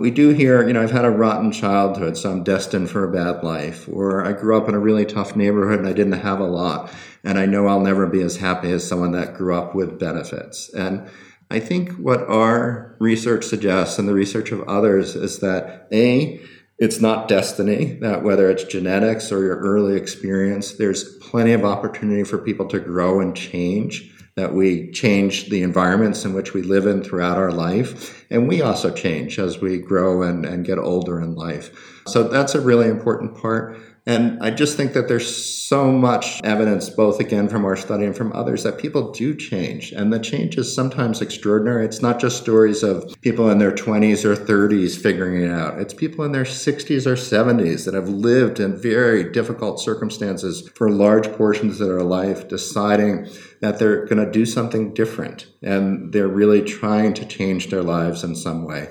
We do hear, you know, I've had a rotten childhood, so I'm destined for a bad life. Or I grew up in a really tough neighborhood and I didn't have a lot. And I know I'll never be as happy as someone that grew up with benefits. And I think what our research suggests and the research of others is that A, it's not destiny, that whether it's genetics or your early experience, there's plenty of opportunity for people to grow and change that we change the environments in which we live in throughout our life. And we also change as we grow and, and get older in life. So that's a really important part. And I just think that there's so much evidence, both again from our study and from others, that people do change. And the change is sometimes extraordinary. It's not just stories of people in their 20s or 30s figuring it out, it's people in their 60s or 70s that have lived in very difficult circumstances for large portions of their life, deciding that they're going to do something different. And they're really trying to change their lives in some way.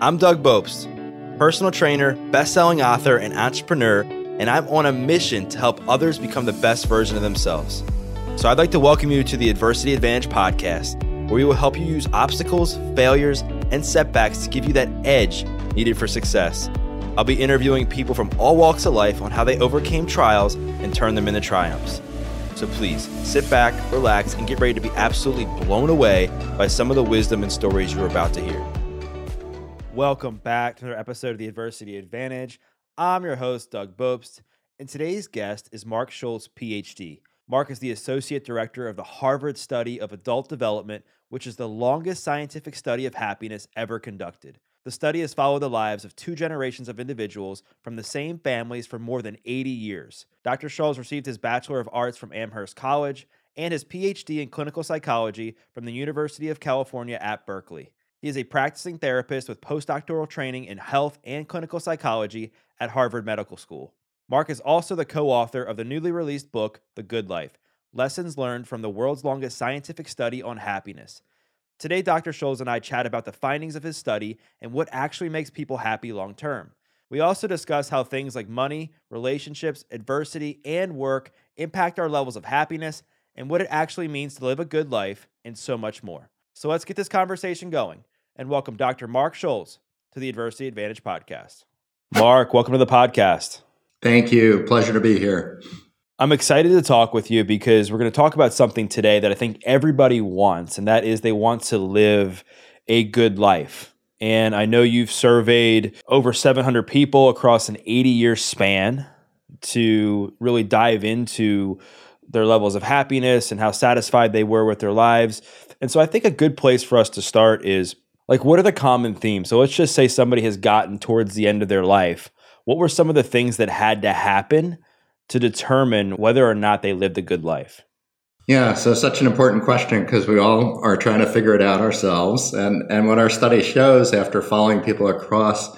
I'm Doug Bopst personal trainer, best selling author, and entrepreneur, and I'm on a mission to help others become the best version of themselves. So I'd like to welcome you to the Adversity Advantage podcast, where we will help you use obstacles, failures, and setbacks to give you that edge needed for success. I'll be interviewing people from all walks of life on how they overcame trials and turned them into triumphs. So please sit back, relax, and get ready to be absolutely blown away by some of the wisdom and stories you're about to hear. Welcome back to another episode of the Adversity Advantage. I'm your host, Doug Bopst, and today's guest is Marc Schulz, PhD. Marc is the Associate Director of the Harvard Study of Adult Development, which is the longest scientific study of happiness ever conducted. The study has followed the lives of two generations of individuals from the same families for more than 80 years. Dr. Schulz received his Bachelor of Arts from Amherst College and his PhD in clinical psychology from the University of California at Berkeley. He is a practicing therapist with postdoctoral training in health and clinical psychology at Harvard Medical School. Marc is also the co author of the newly released book, The Good Life Lessons Learned from the World's Longest Scientific Study on Happiness. Today, Dr. Schulz and I chat about the findings of his study and what actually makes people happy long term. We also discuss how things like money, relationships, adversity, and work impact our levels of happiness and what it actually means to live a good life, and so much more. So let's get this conversation going and welcome Dr. Marc Schulz to the Adversity Advantage podcast. Marc, welcome to the podcast. Thank you. Pleasure to be here. I'm excited to talk with you because we're going to talk about something today that I think everybody wants, and that is they want to live a good life. And I know you've surveyed over 700 people across an 80 year span to really dive into their levels of happiness and how satisfied they were with their lives. And so I think a good place for us to start is like, what are the common themes? So let's just say somebody has gotten towards the end of their life. What were some of the things that had to happen to determine whether or not they lived a good life? Yeah, so such an important question because we all are trying to figure it out ourselves. And, and what our study shows after following people across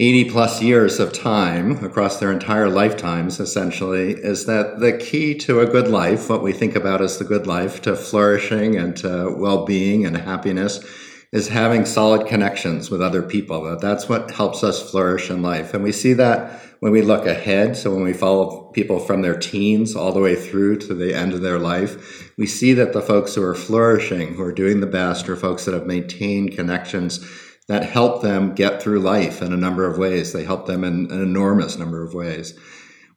80 plus years of time across their entire lifetimes, essentially, is that the key to a good life, what we think about as the good life, to flourishing and to well being and happiness, is having solid connections with other people. That's what helps us flourish in life. And we see that when we look ahead. So when we follow people from their teens all the way through to the end of their life, we see that the folks who are flourishing, who are doing the best, are folks that have maintained connections that help them get through life in a number of ways. They help them in an enormous number of ways.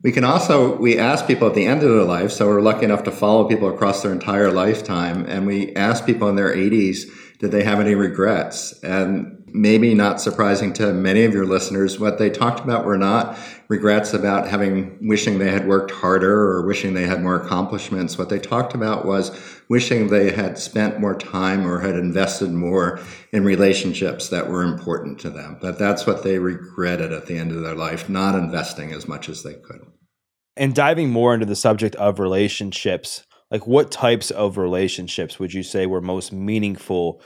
We can also, we ask people at the end of their life, so we're lucky enough to follow people across their entire lifetime, and we ask people in their 80s, did they have any regrets? And maybe not surprising to many of your listeners, what they talked about were not regrets about having wishing they had worked harder or wishing they had more accomplishments. What they talked about was wishing they had spent more time or had invested more in relationships that were important to them. But that's what they regretted at the end of their life, not investing as much as they could. And diving more into the subject of relationships, like what types of relationships would you say were most meaningful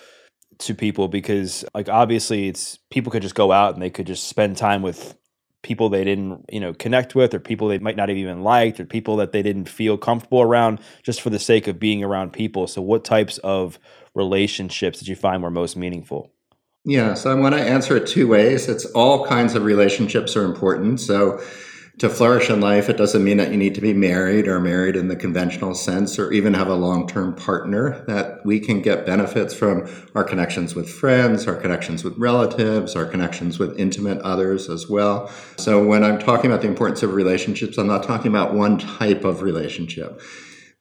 to people? Because like obviously it's people could just go out and they could just spend time with people they didn't you know connect with or people they might not have even liked or people that they didn't feel comfortable around just for the sake of being around people. So what types of relationships did you find were most meaningful? Yeah so i want to answer it two ways. It's all kinds of relationships are important. So to flourish in life, it doesn't mean that you need to be married or married in the conventional sense or even have a long term partner, that we can get benefits from our connections with friends, our connections with relatives, our connections with intimate others as well. So when I'm talking about the importance of relationships, I'm not talking about one type of relationship.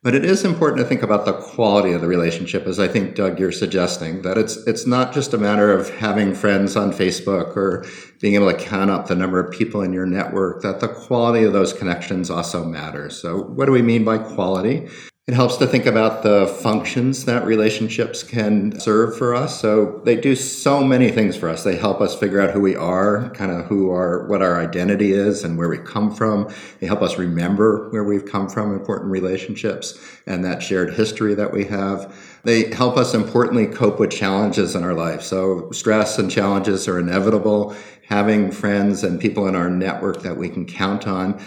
But it is important to think about the quality of the relationship, as I think Doug you're suggesting that it's it's not just a matter of having friends on Facebook or being able to count up the number of people in your network. That the quality of those connections also matters. So, what do we mean by quality? It helps to think about the functions that relationships can serve for us. So they do so many things for us. They help us figure out who we are, kind of who our, what our identity is and where we come from. They help us remember where we've come from, important relationships and that shared history that we have. They help us importantly cope with challenges in our life. So stress and challenges are inevitable. Having friends and people in our network that we can count on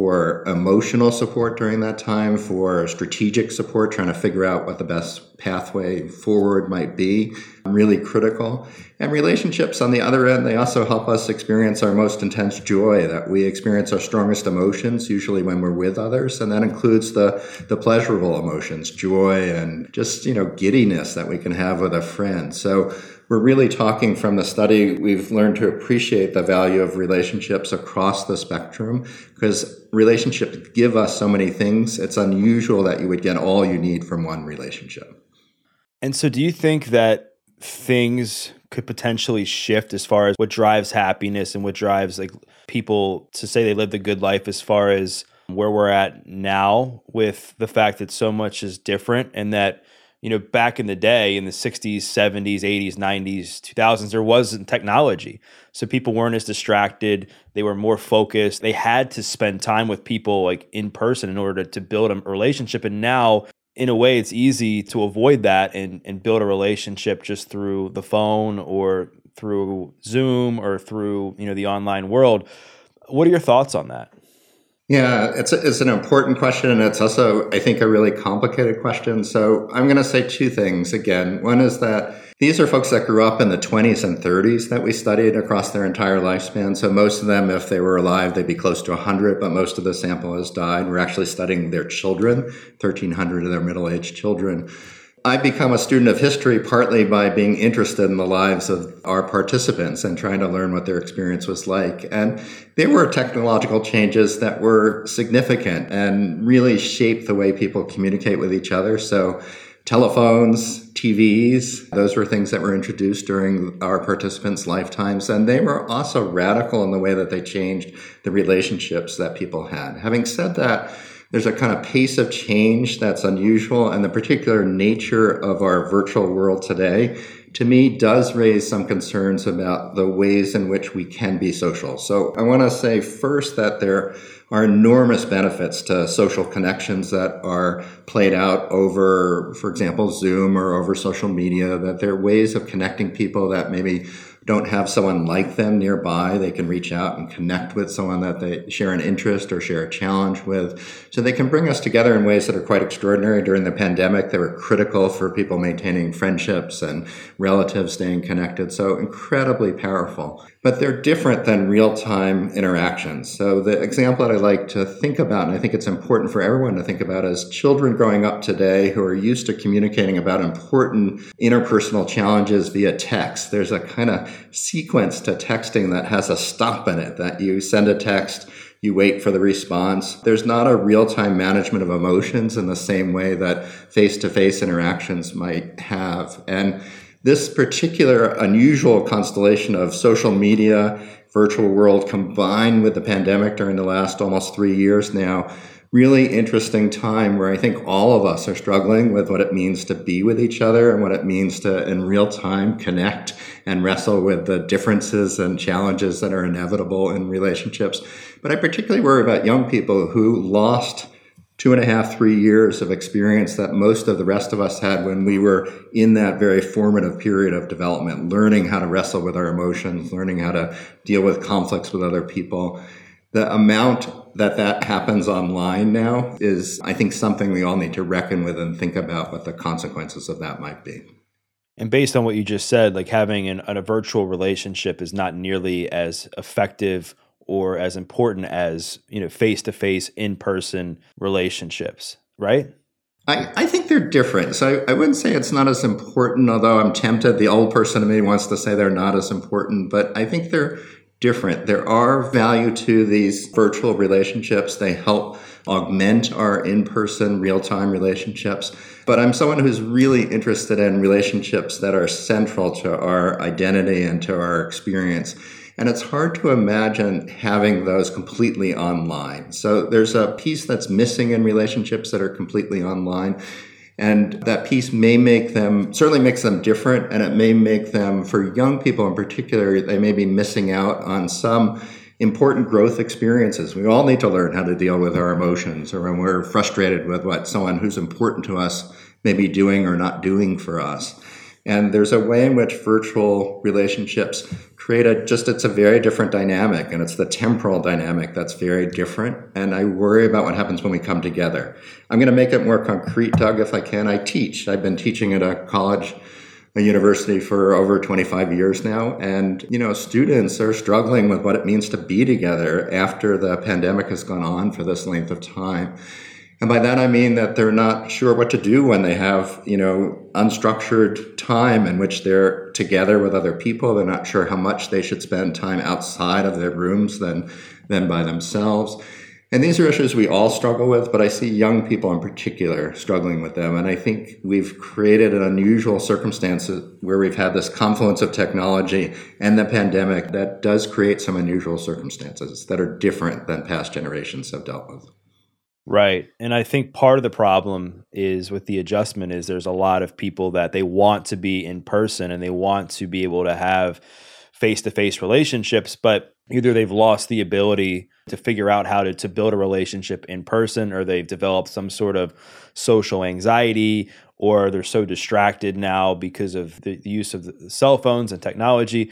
for emotional support during that time, for strategic support, trying to figure out what the best pathway forward might be, really critical. And relationships on the other end, they also help us experience our most intense joy, that we experience our strongest emotions, usually when we're with others. And that includes the, the pleasurable emotions, joy and just, you know, giddiness that we can have with a friend. So we're really talking from the study, we've learned to appreciate the value of relationships across the spectrum because relationships give us so many things. It's unusual that you would get all you need from one relationship. And so, do you think that things could potentially shift as far as what drives happiness and what drives like people to say they lived a good life as far as where we're at now with the fact that so much is different and that you know, back in the day in the 60s, 70s, 80s, 90s, 2000s, there wasn't technology. So people weren't as distracted. They were more focused. They had to spend time with people like in person in order to, to build a relationship. And now, in a way, it's easy to avoid that and, and build a relationship just through the phone or through Zoom or through, you know, the online world. What are your thoughts on that? Yeah, it's, a, it's an important question, and it's also, I think, a really complicated question. So I'm going to say two things again. One is that these are folks that grew up in the 20s and 30s that we studied across their entire lifespan. So most of them, if they were alive, they'd be close to 100, but most of the sample has died. We're actually studying their children, 1,300 of their middle aged children. I become a student of history partly by being interested in the lives of our participants and trying to learn what their experience was like. And there were technological changes that were significant and really shaped the way people communicate with each other. So telephones, TVs, those were things that were introduced during our participants' lifetimes. And they were also radical in the way that they changed the relationships that people had. Having said that, there's a kind of pace of change that's unusual, and the particular nature of our virtual world today, to me, does raise some concerns about the ways in which we can be social. So I want to say first that there are enormous benefits to social connections that are played out over, for example, Zoom or over social media, that there are ways of connecting people that maybe don't have someone like them nearby, they can reach out and connect with someone that they share an interest or share a challenge with. So they can bring us together in ways that are quite extraordinary. During the pandemic, they were critical for people maintaining friendships and relatives staying connected. So incredibly powerful. But they're different than real time interactions. So the example that I like to think about, and I think it's important for everyone to think about, is children growing up today who are used to communicating about important interpersonal challenges via text. There's a kind of sequence to texting that has a stop in it that you send a text, you wait for the response. There's not a real time management of emotions in the same way that face to face interactions might have. And this particular unusual constellation of social media, virtual world combined with the pandemic during the last almost three years now really interesting time where I think all of us are struggling with what it means to be with each other and what it means to, in real time, connect and wrestle with the differences and challenges that are inevitable in relationships. But I particularly worry about young people who lost two and a half, three years of experience that most of the rest of us had when we were in that very formative period of development, learning how to wrestle with our emotions, learning how to deal with conflicts with other people the amount that that happens online now is, I think, something we all need to reckon with and think about what the consequences of that might be. And based on what you just said, like having an, a virtual relationship is not nearly as effective or as important as you know face to face in person relationships, right? I, I think they're different. So I, I wouldn't say it's not as important, although I'm tempted. The old person in me wants to say they're not as important, but I think they're different. There are value to these virtual relationships. They help augment our in person, real time relationships. But I'm someone who's really interested in relationships that are central to our identity and to our experience. And it's hard to imagine having those completely online. So there's a piece that's missing in relationships that are completely online. And that piece may make them, certainly makes them different, and it may make them, for young people in particular, they may be missing out on some important growth experiences. We all need to learn how to deal with our emotions or when we're frustrated with what someone who's important to us may be doing or not doing for us. And there's a way in which virtual relationships create a just, it's a very different dynamic and it's the temporal dynamic that's very different. And I worry about what happens when we come together. I'm going to make it more concrete, Doug, if I can. I teach. I've been teaching at a college a university for over 25 years now and you know students are struggling with what it means to be together after the pandemic has gone on for this length of time and by that i mean that they're not sure what to do when they have you know unstructured time in which they're together with other people they're not sure how much they should spend time outside of their rooms than than by themselves and these are issues we all struggle with, but I see young people in particular struggling with them. And I think we've created an unusual circumstance where we've had this confluence of technology and the pandemic that does create some unusual circumstances that are different than past generations have dealt with. Right. And I think part of the problem is with the adjustment is there's a lot of people that they want to be in person and they want to be able to have face-to-face relationships, but either they've lost the ability to figure out how to, to build a relationship in person or they've developed some sort of social anxiety or they're so distracted now because of the, use of the cell phones and technology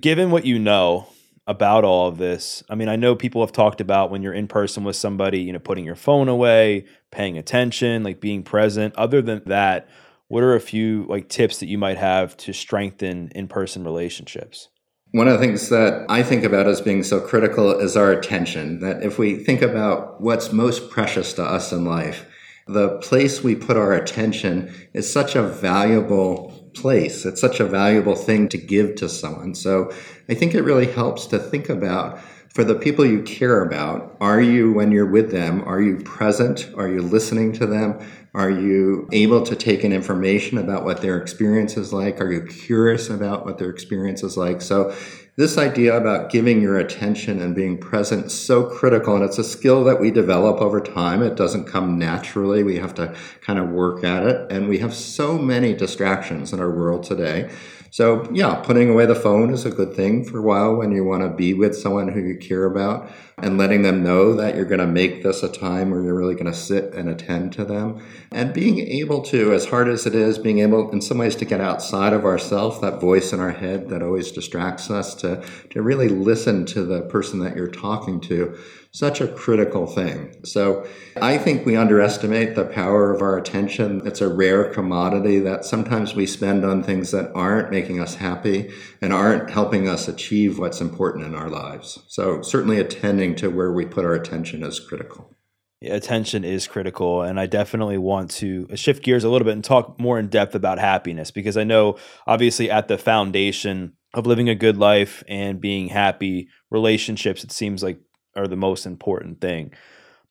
given what you know about all of this. I mean i know people have talked about when you're in person with somebody you know putting your phone away paying attention like being present. Other than that what are a few like tips that you might have to strengthen in-person relationships? One of the things that I think about as being so critical is our attention. That if we think about what's most precious to us in life, the place we put our attention is such a valuable place. It's such a valuable thing to give to someone. So I think it really helps to think about for the people you care about, are you, when you're with them, are you present? Are you listening to them? Are you able to take in information about what their experience is like? Are you curious about what their experience is like? So this idea about giving your attention and being present is so critical and it's a skill that we develop over time it doesn't come naturally we have to kind of work at it and we have so many distractions in our world today so, yeah, putting away the phone is a good thing for a while when you want to be with someone who you care about and letting them know that you're going to make this a time where you're really going to sit and attend to them. And being able to, as hard as it is, being able in some ways to get outside of ourselves, that voice in our head that always distracts us, to, to really listen to the person that you're talking to such a critical thing. So I think we underestimate the power of our attention. It's a rare commodity that sometimes we spend on things that aren't making us happy and aren't helping us achieve what's important in our lives. So certainly attending to where we put our attention is critical. Attention is critical. And I definitely want to shift gears a little bit and talk more in depth about happiness because I know, obviously, at the foundation of living a good life and being happy, relationships, it seems like are the most important thing.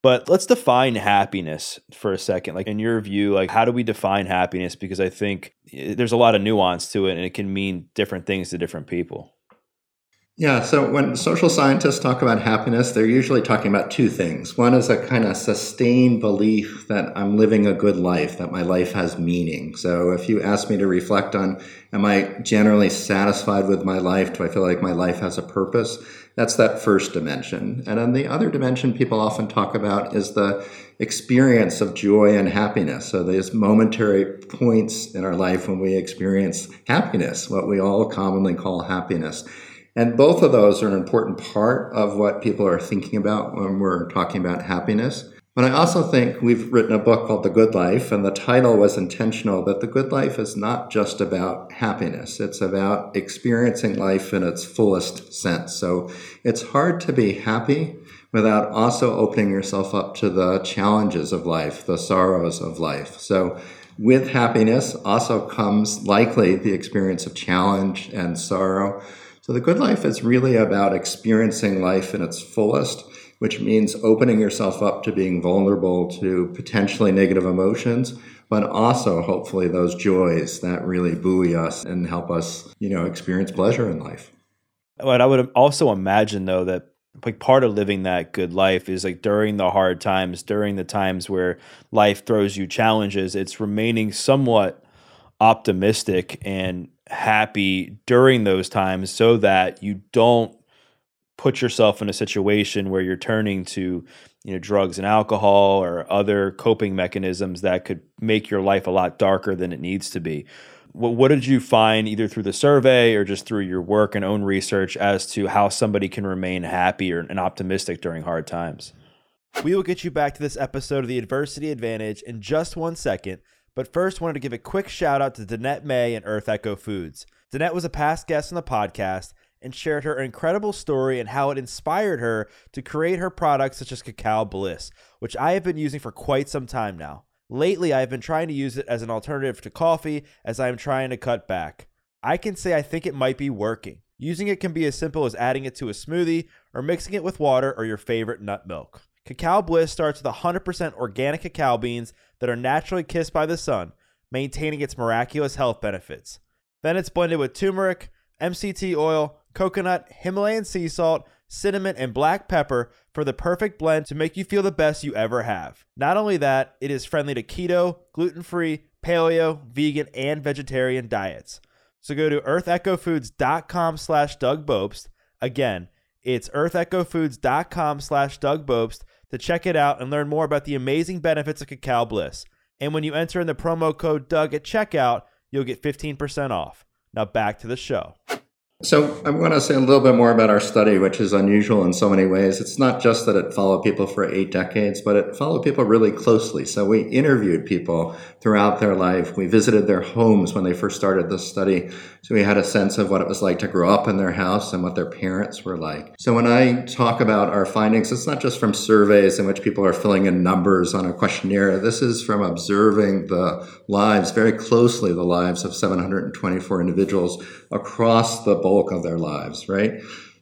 But let's define happiness for a second. Like in your view, like how do we define happiness? Because I think eh, there's a lot of nuance to it and it can mean different things to different people. Yeah, so when social scientists talk about happiness, they're usually talking about two things. One is a kind of sustained belief that I'm living a good life, that my life has meaning. So if you ask me to reflect on, am I generally satisfied with my life? Do I feel like my life has a purpose? That's that first dimension. And then the other dimension people often talk about is the experience of joy and happiness. So these momentary points in our life when we experience happiness, what we all commonly call happiness. And both of those are an important part of what people are thinking about when we're talking about happiness. But I also think we've written a book called The Good Life, and the title was intentional that the good life is not just about happiness, it's about experiencing life in its fullest sense. So it's hard to be happy without also opening yourself up to the challenges of life, the sorrows of life. So with happiness also comes likely the experience of challenge and sorrow. So the good life is really about experiencing life in its fullest which means opening yourself up to being vulnerable to potentially negative emotions, but also hopefully those joys that really buoy us and help us, you know, experience pleasure in life. But I would also imagine though that like part of living that good life is like during the hard times, during the times where life throws you challenges, it's remaining somewhat optimistic and happy during those times so that you don't put yourself in a situation where you're turning to you know drugs and alcohol or other coping mechanisms that could make your life a lot darker than it needs to be. What, what did you find either through the survey or just through your work and own research as to how somebody can remain happy or, and optimistic during hard times? We will get you back to this episode of the adversity advantage in just one second but first wanted to give a quick shout out to danette may and earth echo foods. Danette was a past guest on the podcast and shared her incredible story and how it inspired her to create her products such as Cacao Bliss, which I have been using for quite some time now. Lately, I have been trying to use it as an alternative to coffee as I am trying to cut back. I can say I think it might be working. Using it can be as simple as adding it to a smoothie or mixing it with water or your favorite nut milk. Cacao Bliss starts with 100% organic cacao beans that are naturally kissed by the sun, maintaining its miraculous health benefits. Then it's blended with turmeric, MCT oil, coconut, Himalayan sea salt, cinnamon, and black pepper for the perfect blend to make you feel the best you ever have. Not only that, it is friendly to keto, gluten free, paleo, vegan, and vegetarian diets. So go to earthechofoods.com slash Doug. Again, it's earthechofoods.com slash Doug to check it out and learn more about the amazing benefits of Cacao Bliss. And when you enter in the promo code Doug at checkout, you'll get 15% off. Now back to the show. So I want to say a little bit more about our study, which is unusual in so many ways. It's not just that it followed people for eight decades, but it followed people really closely. So we interviewed people throughout their life. We visited their homes when they first started the study. So we had a sense of what it was like to grow up in their house and what their parents were like. So when I talk about our findings, it's not just from surveys in which people are filling in numbers on a questionnaire. This is from observing the lives very closely, the lives of 724 individuals across the bulk of their lives, right?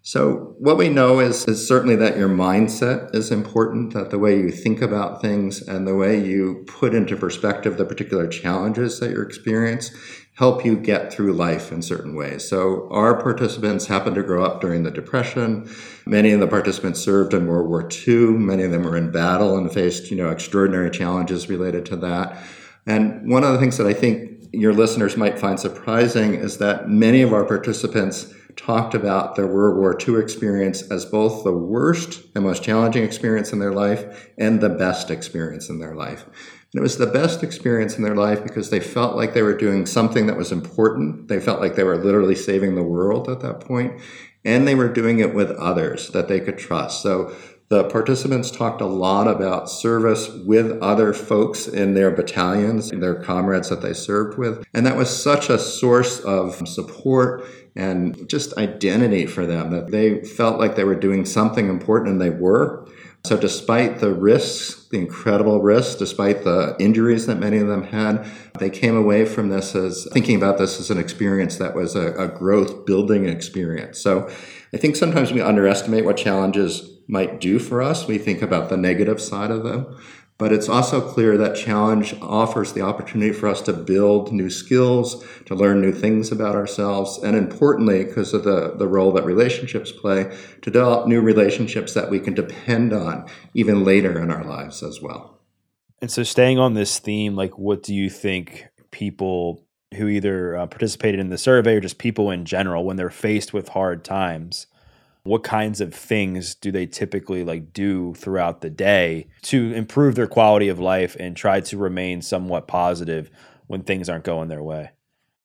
So, what we know is, is certainly that your mindset is important, that the way you think about things and the way you put into perspective the particular challenges that you experience help you get through life in certain ways. So, our participants happened to grow up during the Depression. Many of the participants served in World War II. Many of them were in battle and faced, you know, extraordinary challenges related to that. And one of the things that I think your listeners might find surprising is that many of our participants talked about their World War II experience as both the worst and most challenging experience in their life and the best experience in their life. And it was the best experience in their life because they felt like they were doing something that was important. They felt like they were literally saving the world at that point, and they were doing it with others that they could trust. So the participants talked a lot about service with other folks in their battalions, their comrades that they served with. And that was such a source of support and just identity for them that they felt like they were doing something important and they were. So, despite the risks, the incredible risks, despite the injuries that many of them had, they came away from this as thinking about this as an experience that was a, a growth building experience. So, I think sometimes we underestimate what challenges might do for us. We think about the negative side of them. But it's also clear that challenge offers the opportunity for us to build new skills, to learn new things about ourselves, and importantly, because of the, the role that relationships play, to develop new relationships that we can depend on even later in our lives as well. And so, staying on this theme, like, what do you think people who either uh, participated in the survey or just people in general, when they're faced with hard times, what kinds of things do they typically like do throughout the day to improve their quality of life and try to remain somewhat positive when things aren't going their way?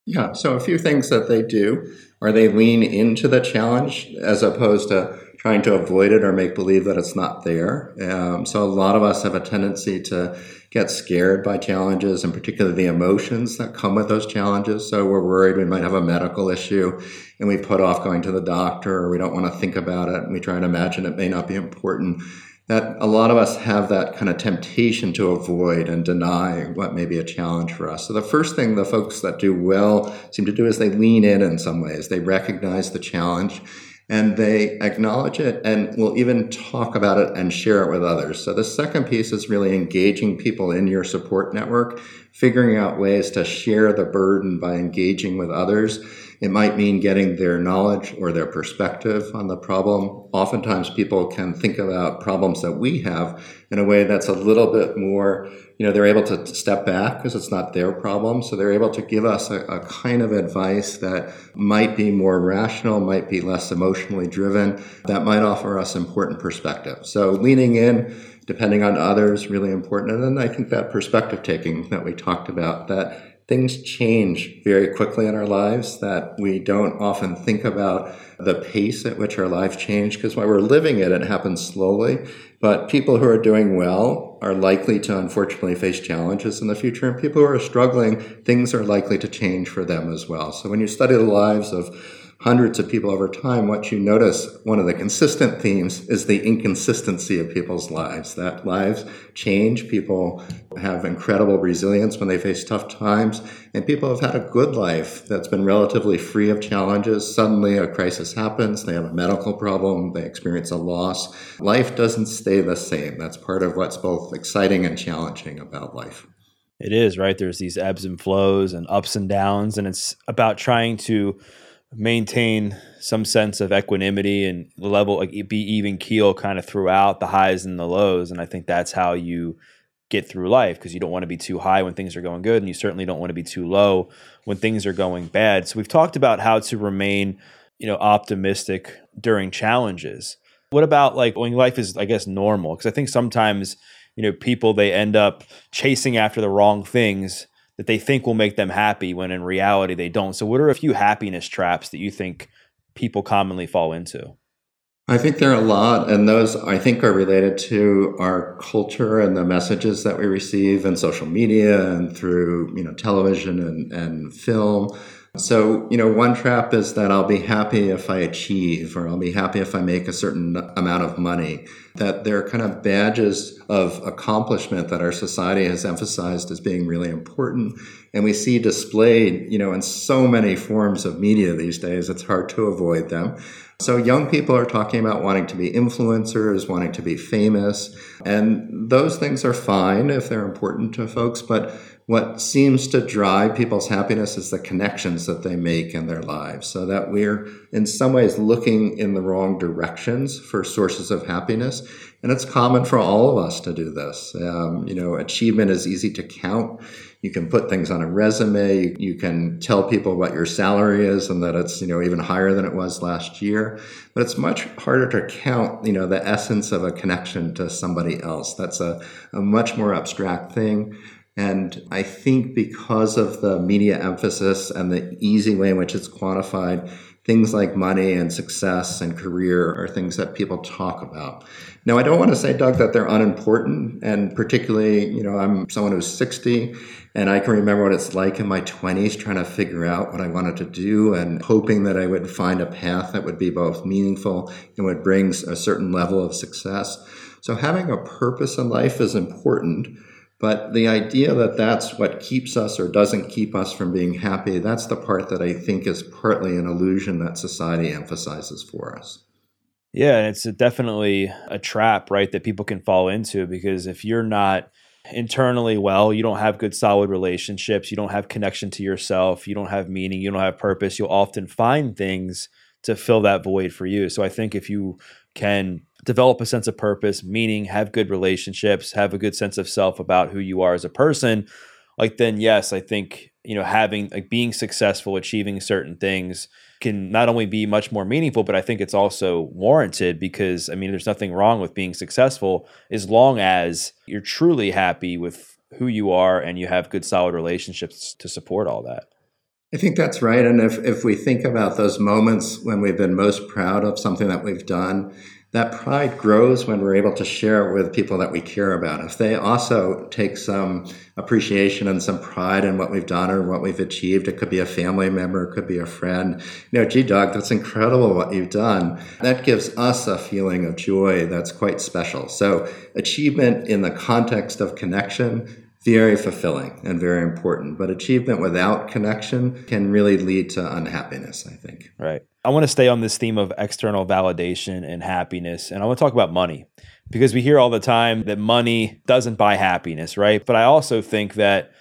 Yeah, so a few things that they do are they lean into the challenge as opposed to trying to avoid it or make believe that it's not there. Um, so a lot of us have a tendency to get scared by challenges and particularly the emotions that come with those challenges. So we're worried we might have a medical issue and we put off going to the doctor or we don't want to think about it and we try and imagine it may not be important that a lot of us have that kind of temptation to avoid and deny what may be a challenge for us. So the first thing the folks that do well seem to do is they lean in in some ways. They recognize the challenge and they acknowledge it and will even talk about it and share it with others. So the second piece is really engaging people in your support network, figuring out ways to share the burden by engaging with others it might mean getting their knowledge or their perspective on the problem. Oftentimes, people can think about problems that we have in a way that's a little bit more, you know, they're able to step back because it's not their problem. So they're able to give us a, a kind of advice that might be more rational, might be less emotionally driven, that might offer us important perspective. So leaning in, depending on others, really important. And then I think that perspective taking that we talked about, that things change very quickly in our lives that we don't often think about the pace at which our life change because while we're living it it happens slowly. But people who are doing well are likely to unfortunately face challenges in the future and people who are struggling things are likely to change for them as well. So when you study the lives of hundreds of people over time, what you notice, one of the consistent themes is the inconsistency of people's lives. That lives change. People have incredible resilience when they face tough times. And people have had a good life that's been relatively free of challenges. Suddenly a crisis happens. They have a medical problem. They experience a loss. Life doesn't stay the same. That's part of what's both exciting and challenging about life. It is, right? There's these ebbs and flows and ups and downs. And it's about trying to maintain some sense of equanimity and level like be even keel kind of throughout the highs and the lows and i think that's how you get through life because you don't want to be too high when things are going good and you certainly don't want to be too low when things are going bad. So we've talked about how to remain you know optimistic during challenges. What about like when life is i guess normal? Because i think sometimes you know people they end up chasing after the wrong things that they think will make them happy when in reality they don't. So, what are a few happiness traps that you think people commonly fall into? I think there are a lot, and those I think are related to our culture and the messages that we receive in social media and through you know television and, and film. So, you know, one trap is that I'll be happy if I achieve, or I'll be happy if I make a certain amount of money. That they're kind of badges of accomplishment that our society has emphasized as being really important. And we see displayed, you know, in so many forms of media these days, it's hard to avoid them. So young people are talking about wanting to be influencers, wanting to be famous, and those things are fine if they're important to folks, but what seems to drive people's happiness is the connections that they make in their lives. So that we're in some ways looking in the wrong directions for sources of happiness. And it's common for all of us to do this. Um, you know, achievement is easy to count. You can put things on a resume. You can tell people what your salary is and that it's, you know, even higher than it was last year. But it's much harder to count, you know, the essence of a connection to somebody else. That's a, a much more abstract thing. And I think because of the media emphasis and the easy way in which it's quantified, things like money and success and career are things that people talk about. Now, I don't want to say, Doug, that they're unimportant. And particularly, you know, I'm someone who's 60 and I can remember what it's like in my 20s trying to figure out what I wanted to do and hoping that I would find a path that would be both meaningful and would bring a certain level of success. So having a purpose in life is important. But the idea that that's what keeps us or doesn't keep us from being happy, that's the part that I think is partly an illusion that society emphasizes for us. Yeah, and it's definitely a trap, right, that people can fall into because if you're not internally well, you don't have good solid relationships, you don't have connection to yourself, you don't have meaning, you don't have purpose, you'll often find things to fill that void for you. So I think if you can develop a sense of purpose, meaning, have good relationships, have a good sense of self about who you are as a person, like then yes, I think, you know, having like being successful, achieving certain things can not only be much more meaningful, but I think it's also warranted because I mean, there's nothing wrong with being successful as long as you're truly happy with who you are and you have good solid relationships to support all that. I think that's right. And if, if we think about those moments when we've been most proud of something that we've done, that pride grows when we're able to share it with people that we care about. If they also take some appreciation and some pride in what we've done or what we've achieved, it could be a family member, it could be a friend. You know, gee, Doug, that's incredible what you've done. That gives us a feeling of joy that's quite special. So, achievement in the context of connection very fulfilling and very important. But achievement without connection can really lead to unhappiness, I think. Right. I want to stay on this theme of external validation and happiness. And I want to talk about money because we hear all the time that money doesn't buy happiness, right? But I also think that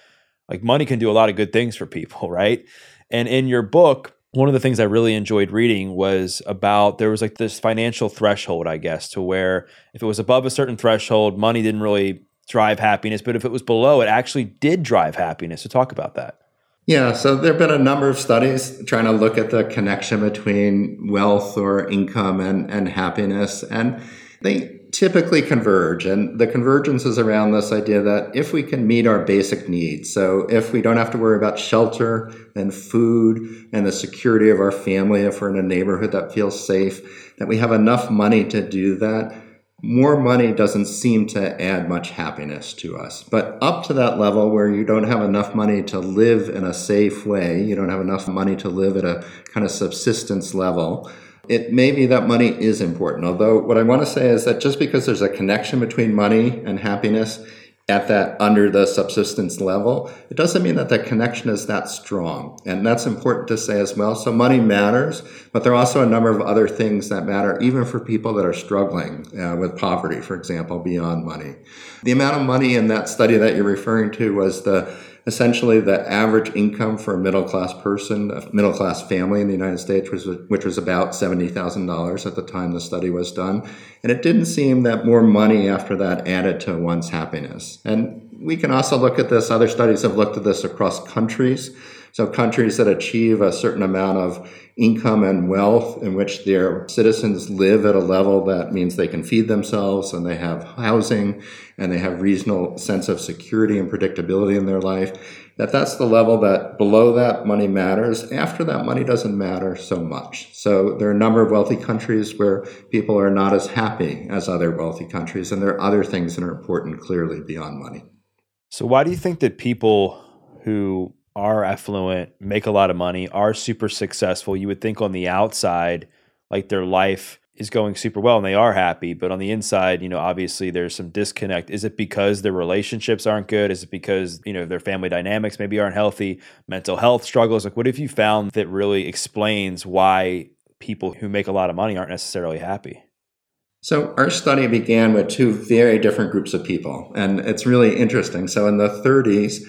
like money can do a lot of good things for people, right? And in your book, one of the things I really enjoyed reading was about there was like this financial threshold, I guess, to where if it was above a certain threshold, money didn't really drive happiness, but if it was below, it actually did drive happiness. So talk about that. Yeah, so there have been a number of studies trying to look at the connection between wealth or income and, and happiness, and they typically converge. And the convergence is around this idea that if we can meet our basic needs, so if we don't have to worry about shelter and food and the security of our family, if we're in a neighborhood that feels safe, that we have enough money to do that, more money doesn't seem to add much happiness to us. But up to that level where you don't have enough money to live in a safe way, you don't have enough money to live at a kind of subsistence level, it may be that money is important. Although, what I want to say is that just because there's a connection between money and happiness, at that under the subsistence level, it doesn't mean that the connection is that strong. And that's important to say as well. So money matters, but there are also a number of other things that matter, even for people that are struggling uh, with poverty, for example, beyond money. The amount of money in that study that you're referring to was the essentially the average income for a middle class person, a middle class family in the United States, was, which was about $70,000 at the time the study was done. And it didn't seem that more money after that added to one's happiness. And we can also look at this, other studies have looked at this across countries. So, countries that achieve a certain amount of income and wealth in which their citizens live at a level that means they can feed themselves and they have housing and they have reasonable sense of security and predictability in their life that that's the level that below that money matters. After that money doesn't matter so much. So there are a number of wealthy countries where people are not as happy as other wealthy countries and there are other things that are important clearly beyond money. So why do you think that people who are affluent, make a lot of money, are super successful, you would think on the outside, like their life is going super well and they are happy. But on the inside, you know, obviously there's some disconnect. Is it because their relationships aren't good? Is it because, you know, their family dynamics maybe aren't healthy, mental health struggles? Like, what have you found that really explains why people who make a lot of money aren't necessarily happy? So, our study began with two very different groups of people, and it's really interesting. So, in the 30s,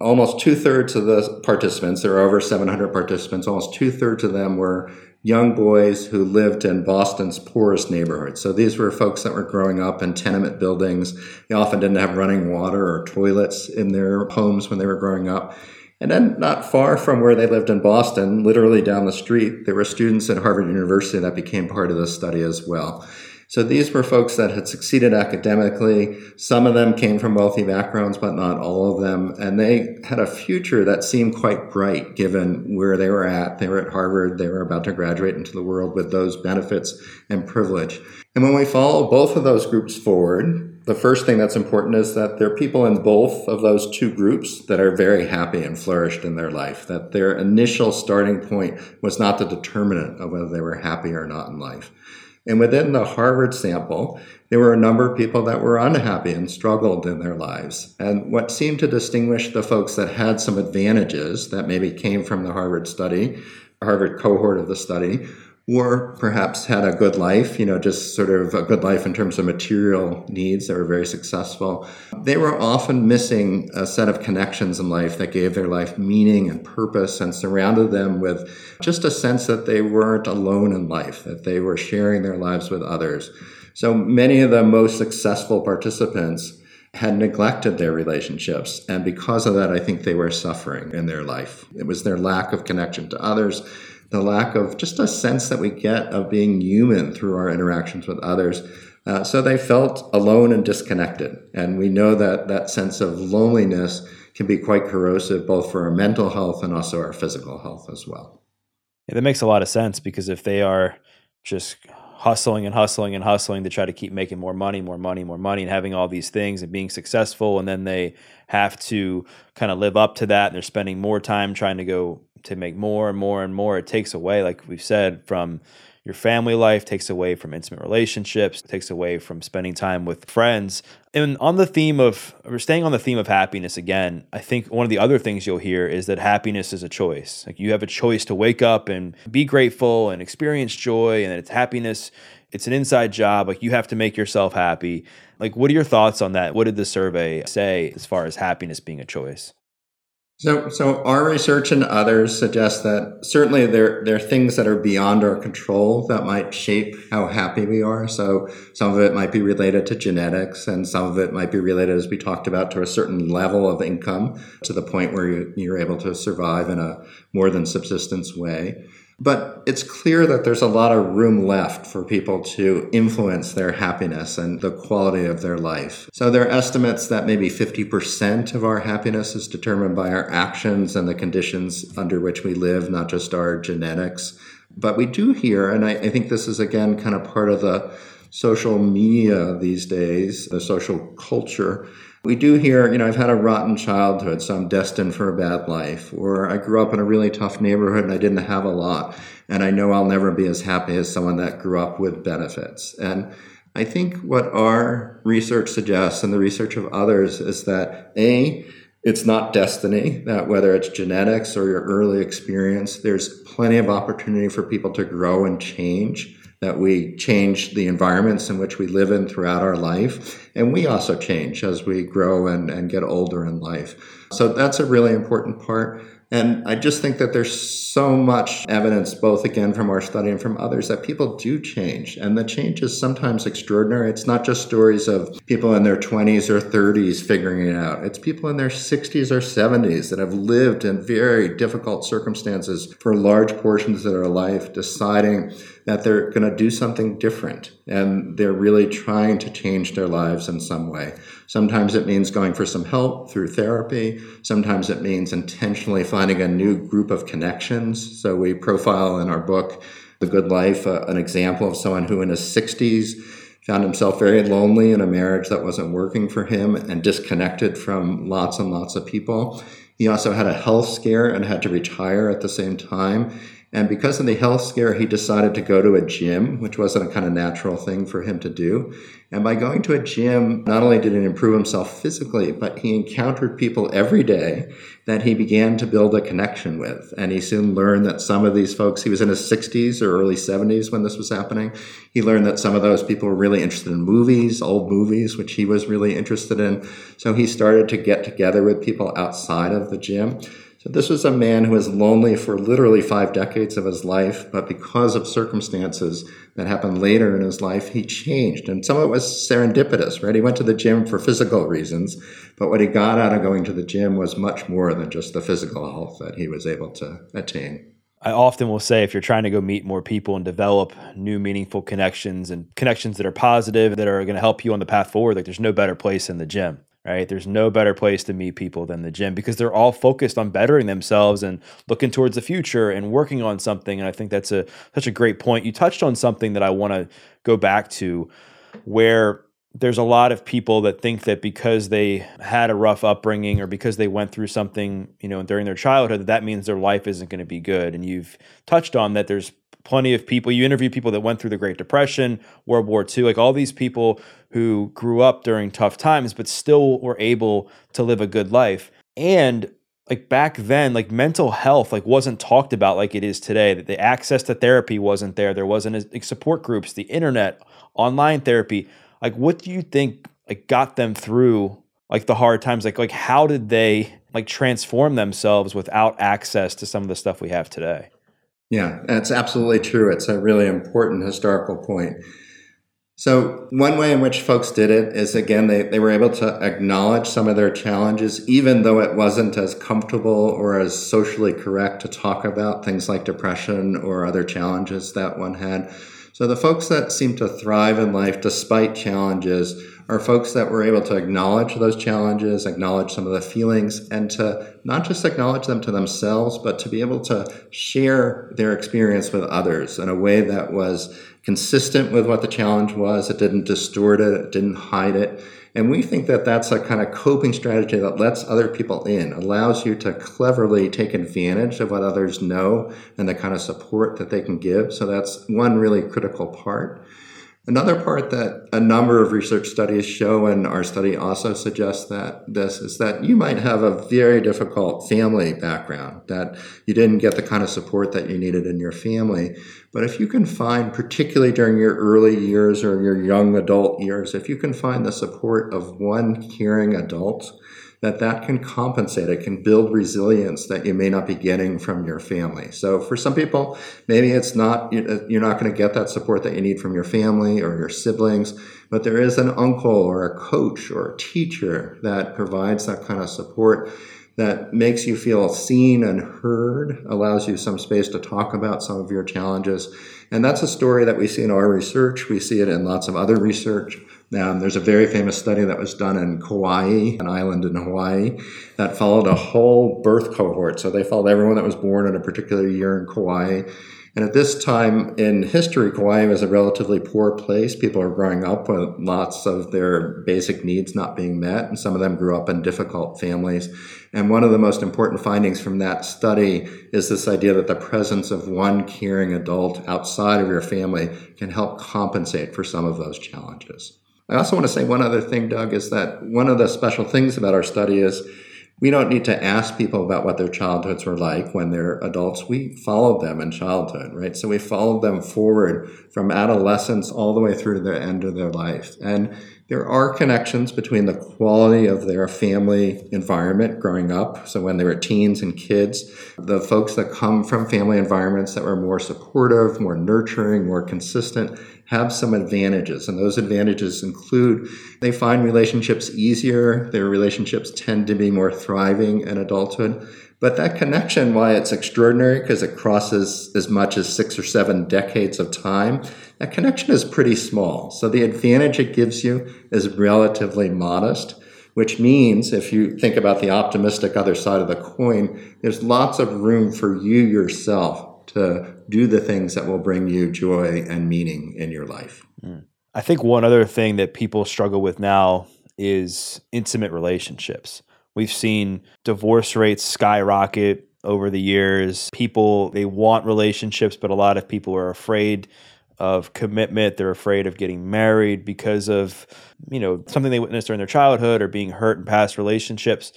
almost two thirds of the participants, there are over 700 participants, almost two thirds of them were young boys who lived in Boston's poorest neighborhoods. So these were folks that were growing up in tenement buildings. They often didn't have running water or toilets in their homes when they were growing up. And then, not far from where they lived in Boston, literally down the street, there were students at Harvard University that became part of this study as well. So these were folks that had succeeded academically. Some of them came from wealthy backgrounds, but not all of them. And they had a future that seemed quite bright given where they were at. They were at Harvard. They were about to graduate into the world with those benefits and privilege. And when we follow both of those groups forward, the first thing that's important is that there are people in both of those two groups that are very happy and flourished in their life, that their initial starting point was not the determinant of whether they were happy or not in life. And within the Harvard sample, there were a number of people that were unhappy and struggled in their lives. And what seemed to distinguish the folks that had some advantages that maybe came from the Harvard study, Harvard cohort of the study, or perhaps had a good life, you know, just sort of a good life in terms of material needs. They were very successful. They were often missing a set of connections in life that gave their life meaning and purpose and surrounded them with just a sense that they weren't alone in life, that they were sharing their lives with others. So many of the most successful participants had neglected their relationships. And because of that, I think they were suffering in their life. It was their lack of connection to others the lack of just a sense that we get of being human through our interactions with others. Uh, so they felt alone and disconnected. And we know that that sense of loneliness can be quite corrosive both for our mental health and also our physical health as well. Yeah, that makes a lot of sense because if they are just hustling and hustling and hustling to try to keep making more money, more money, more money, and having all these things and being successful. And then they have to kind of live up to that. And they're spending more time trying to go to make more and more and more. It takes away, like we've said, from your family life, takes away from intimate relationships, takes away from spending time with friends. And on the theme of, we're staying on the theme of happiness again, I think one of the other things you'll hear is that happiness is a choice. Like you have a choice to wake up and be grateful and experience joy, and that it's happiness. It's an inside job. Like you have to make yourself happy. Like, what are your thoughts on that? What did the survey say as far as happiness being a choice? So, so our research and others suggest that certainly there, there are things that are beyond our control that might shape how happy we are. So some of it might be related to genetics and some of it might be related, as we talked about, to a certain level of income to the point where you, you're able to survive in a more than subsistence way. But it's clear that there's a lot of room left for people to influence their happiness and the quality of their life. So there are estimates that maybe 50% of our happiness is determined by our actions and the conditions under which we live, not just our genetics. But we do hear, and I, I think this is again kind of part of the social media these days, the social culture we do hear, you know, I've had a rotten childhood, so I'm destined for a bad life. Or I grew up in a really tough neighborhood and I didn't have a lot. And I know I'll never be as happy as someone that grew up with benefits. And I think what our research suggests and the research of others is that A, it's not destiny, that whether it's genetics or your early experience, there's plenty of opportunity for people to grow and change that we change the environments in which we live in throughout our life. And we also change as we grow and, and get older in life. So that's a really important part. And I just think that there's so much evidence, both again from our study and from others, that people do change. And the change is sometimes extraordinary. It's not just stories of people in their 20s or 30s figuring it out, it's people in their 60s or 70s that have lived in very difficult circumstances for large portions of their life, deciding that they're going to do something different and they're really trying to change their lives in some way. Sometimes it means going for some help through therapy. Sometimes it means intentionally finding a new group of connections. So we profile in our book, The Good Life, uh, an example of someone who in his 60s found himself very lonely in a marriage that wasn't working for him and disconnected from lots and lots of people. He also had a health scare and had to retire at the same time. And because of the health scare, he decided to go to a gym, which wasn't a kind of natural thing for him to do. And by going to a gym, not only did he improve himself physically, but he encountered people every day that he began to build a connection with. And he soon learned that some of these folks, he was in his 60s or early 70s when this was happening. He learned that some of those people were really interested in movies, old movies, which he was really interested in. So he started to get together with people outside of the gym. So this was a man who was lonely for literally five decades of his life, but because of circumstances that happened later in his life, he changed. And some of it was serendipitous, right? He went to the gym for physical reasons, but what he got out of going to the gym was much more than just the physical health that he was able to attain. I often will say if you're trying to go meet more people and develop new meaningful connections and connections that are positive that are going to help you on the path forward, like there's no better place than the gym right? There's no better place to meet people than the gym because they're all focused on bettering themselves and looking towards the future and working on something. And I think that's a such a great point. You touched on something that I want to go back to where there's a lot of people that think that because they had a rough upbringing or because they went through something, you know, during their childhood, that, that means their life isn't going to be good. And you've touched on that there's plenty of people. You interview people that went through the Great Depression, World War II, like all these people who grew up during tough times, but still were able to live a good life. And like back then, like mental health like wasn't talked about like it is today. That the access to therapy wasn't there. There wasn't like support groups, the internet, online therapy. Like, what do you think like got them through like the hard times? Like, like how did they like transform themselves without access to some of the stuff we have today? Yeah, that's absolutely true. It's a really important historical point. So, one way in which folks did it is again, they, they were able to acknowledge some of their challenges, even though it wasn't as comfortable or as socially correct to talk about things like depression or other challenges that one had. So the folks that seem to thrive in life despite challenges are folks that were able to acknowledge those challenges, acknowledge some of the feelings, and to not just acknowledge them to themselves, but to be able to share their experience with others in a way that was consistent with what the challenge was. It didn't distort it, it didn't hide it. And we think that that's a kind of coping strategy that lets other people in, allows you to cleverly take advantage of what others know and the kind of support that they can give. So that's one really critical part. Another part that a number of research studies show, and our study also suggests that this is that you might have a very difficult family background, that you didn't get the kind of support that you needed in your family. But if you can find, particularly during your early years or your young adult years, if you can find the support of one caring adult, that that can compensate it can build resilience that you may not be getting from your family so for some people maybe it's not uh, you're not going to get that support that you need from your family or your siblings but there is an uncle or a coach or a teacher that provides that kind of support that makes you feel seen and heard, allows you some space to talk about some of your challenges. And that's a story that we see in our research. We see it in lots of other research. Um, there's a very famous study that was done in Kauai, an island in Hawaii, that followed a whole birth cohort. So they followed everyone that was born in a particular year in Kauai. And at this time in history, Kauai was a relatively poor place. People are growing up with lots of their basic needs not being met, and some of them grew up in difficult families. And one of the most important findings from that study is this idea that the presence of one caring adult outside of your family can help compensate for some of those challenges. I also want to say one other thing, Doug, is that one of the special things about our study is we don't need to ask people about what their childhoods were like when they're adults. We followed them in childhood, right? So we followed them forward from adolescence all the way through to the end of their life. And there are connections between the quality of their family environment growing up. So, when they were teens and kids, the folks that come from family environments that were more supportive, more nurturing, more consistent have some advantages. And those advantages include they find relationships easier, their relationships tend to be more thriving in adulthood. But that connection, why it's extraordinary, because it crosses as much as six or seven decades of time, that connection is pretty small. So the advantage it gives you is relatively modest, which means if you think about the optimistic other side of the coin, there's lots of room for you yourself to do the things that will bring you joy and meaning in your life. Mm. I think one other thing that people struggle with now is intimate relationships. We've seen divorce rates skyrocket over the years. People, they want relationships, but a lot of people are afraid of commitment. They're afraid of getting married because of, you know, something they witnessed during their childhood or being hurt in past relationships.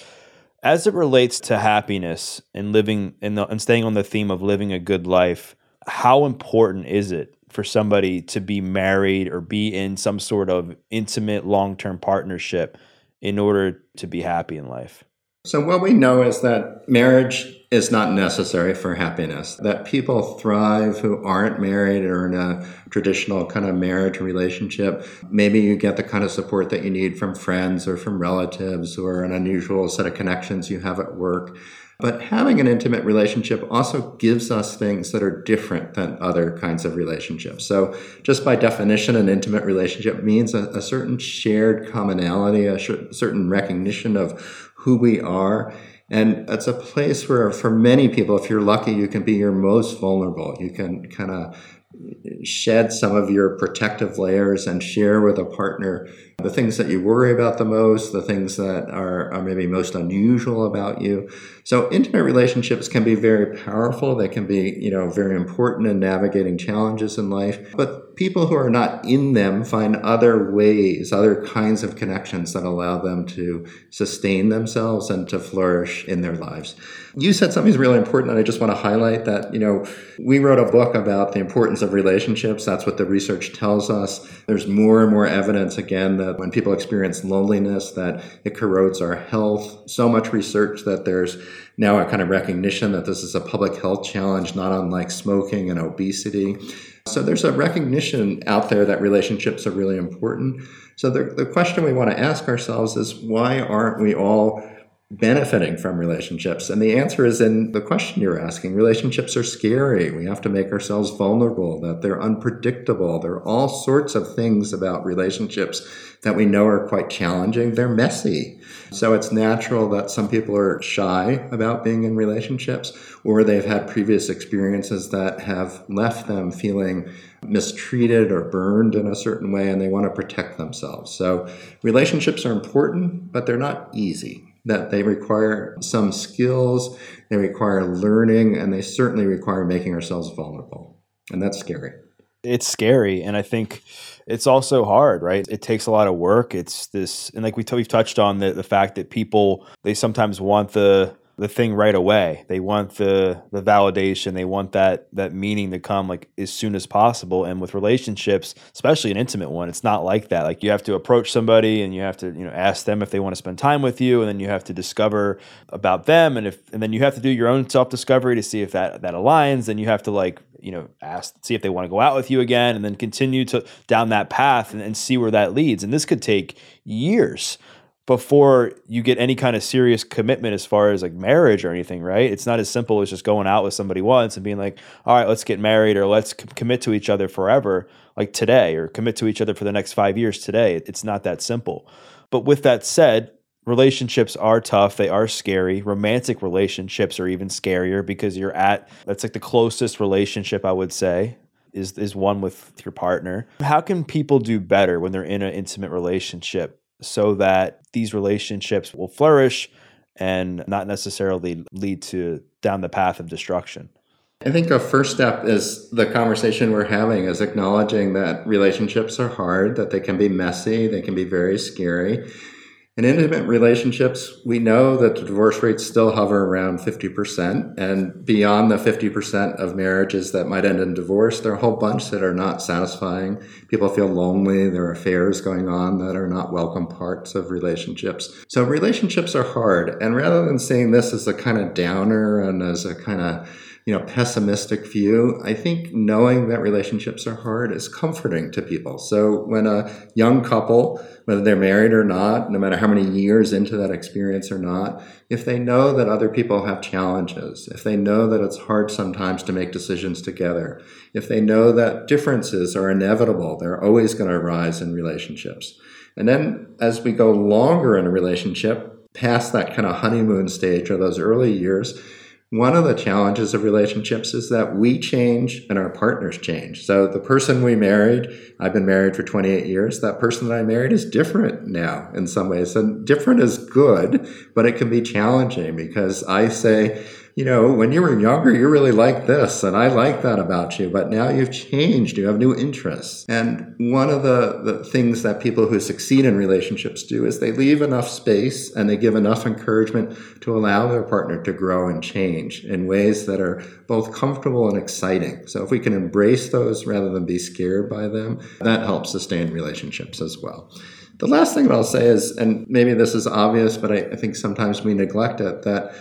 As it relates to happiness and living and, and staying on the theme of living a good life, how important is it for somebody to be married or be in some sort of intimate long term partnership in order to be happy in life? So, what we know is that marriage is not necessary for happiness, that people thrive who aren't married or in a traditional kind of marriage relationship. Maybe you get the kind of support that you need from friends or from relatives or an unusual set of connections you have at work. But having an intimate relationship also gives us things that are different than other kinds of relationships. So, just by definition, an intimate relationship means a, a certain shared commonality, a sh- certain recognition of who we are. And it's a place where, for many people, if you're lucky, you can be your most vulnerable. You can kind of shed some of your protective layers and share with a partner the things that you worry about the most, the things that are, are, maybe most unusual about you. So intimate relationships can be very powerful. They can be, you know, very important in navigating challenges in life. But people who are not in them find other ways, other kinds of connections that allow them to sustain themselves and to flourish in their lives. You said something's really important, and I just want to highlight that, you know, we wrote a book about the importance of relationships. That's what the research tells us. There's more and more evidence, again, that when people experience loneliness, that it corrodes our health. So much research that there's now a kind of recognition that this is a public health challenge, not unlike smoking and obesity. So there's a recognition out there that relationships are really important. So the, the question we want to ask ourselves is why aren't we all benefiting from relationships? And the answer is in the question you're asking. Relationships are scary. We have to make ourselves vulnerable, that they're unpredictable. There are all sorts of things about relationships that we know are quite challenging. They're messy. So it's natural that some people are shy about being in relationships or they've had previous experiences that have left them feeling mistreated or burned in a certain way and they want to protect themselves. So relationships are important, but they're not easy. That they require some skills, they require learning, and they certainly require making ourselves vulnerable. And that's scary. It's scary. And I think it's also hard, right? It takes a lot of work. It's this, and like we t- we've touched on the, the fact that people, they sometimes want the, the thing right away. They want the the validation. They want that that meaning to come like as soon as possible. And with relationships, especially an intimate one, it's not like that. Like you have to approach somebody and you have to you know ask them if they want to spend time with you, and then you have to discover about them, and if and then you have to do your own self discovery to see if that that aligns. And you have to like you know ask see if they want to go out with you again, and then continue to down that path and, and see where that leads. And this could take years before you get any kind of serious commitment as far as like marriage or anything, right? It's not as simple as just going out with somebody once and being like, all right, let's get married or let's commit to each other forever, like today, or commit to each other for the next five years today. It's not that simple. But with that said, relationships are tough. They are scary. Romantic relationships are even scarier because you're at, that's like the closest relationship I would say is is one with your partner. How can people do better when they're in an intimate relationship so that these relationships will flourish and not necessarily lead to down the path of destruction. I think a first step is the conversation we're having is acknowledging that relationships are hard, that they can be messy, they can be very scary, in intimate relationships, we know that the divorce rates still hover around 50%. And beyond the 50% of marriages that might end in divorce, there are a whole bunch that are not satisfying. People feel lonely. There are affairs going on that are not welcome parts of relationships. So relationships are hard. And rather than seeing this as a kind of downer and as a kind of you know pessimistic view i think knowing that relationships are hard is comforting to people. So when a young couple whether they're married or not no matter how many years into that experience or not if they know that other people have challenges if they know that it's hard sometimes to make decisions together if they know that differences are inevitable they're always going to arise in relationships. And then as we go longer in a relationship past that kind of honeymoon stage or those early years one of the challenges of relationships is that we change and our partners change. So the person we married, I've been married for 28 years, that person that I married is different now in some ways. And different is good, but it can be challenging because I say, you know, when you were younger, you really liked this, and I like that about you, but now you've changed, you have new interests. And one of the, the things that people who succeed in relationships do is they leave enough space and they give enough encouragement to allow their partner to grow and change in ways that are both comfortable and exciting. So if we can embrace those rather than be scared by them, that helps sustain relationships as well. The last thing that I'll say is, and maybe this is obvious, but I, I think sometimes we neglect it, that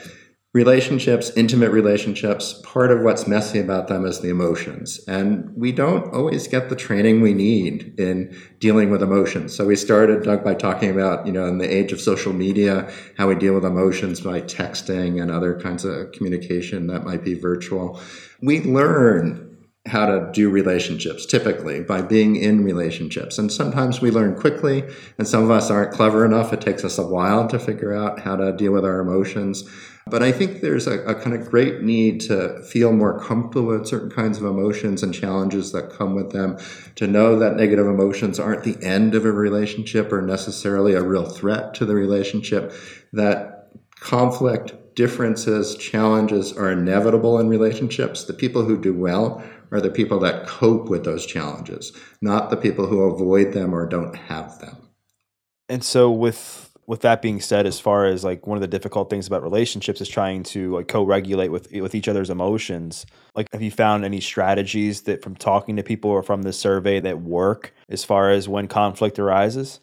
relationships, intimate relationships, part of what's messy about them is the emotions. And we don't always get the training we need in dealing with emotions. So we started, Doug, by talking about, you know, in the age of social media, how we deal with emotions by texting and other kinds of communication that might be virtual. We learn how to do relationships typically by being in relationships. And sometimes we learn quickly, and some of us aren't clever enough. It takes us a while to figure out how to deal with our emotions. But I think there's a, a, kind of great need to feel more comfortable with certain kinds of emotions and challenges that come with them, to know that negative emotions aren't the end of a relationship or necessarily a real threat to the relationship, that conflict, differences, challenges are inevitable in relationships. The people who do well are the people that cope with those challenges, not the people who avoid them or don't have them. And so, with with that being said, as far as like one of the difficult things about relationships is trying to like co-regulate with with each other's emotions. Like, have you found any strategies that from talking to people or from the survey that work as far as when conflict arises?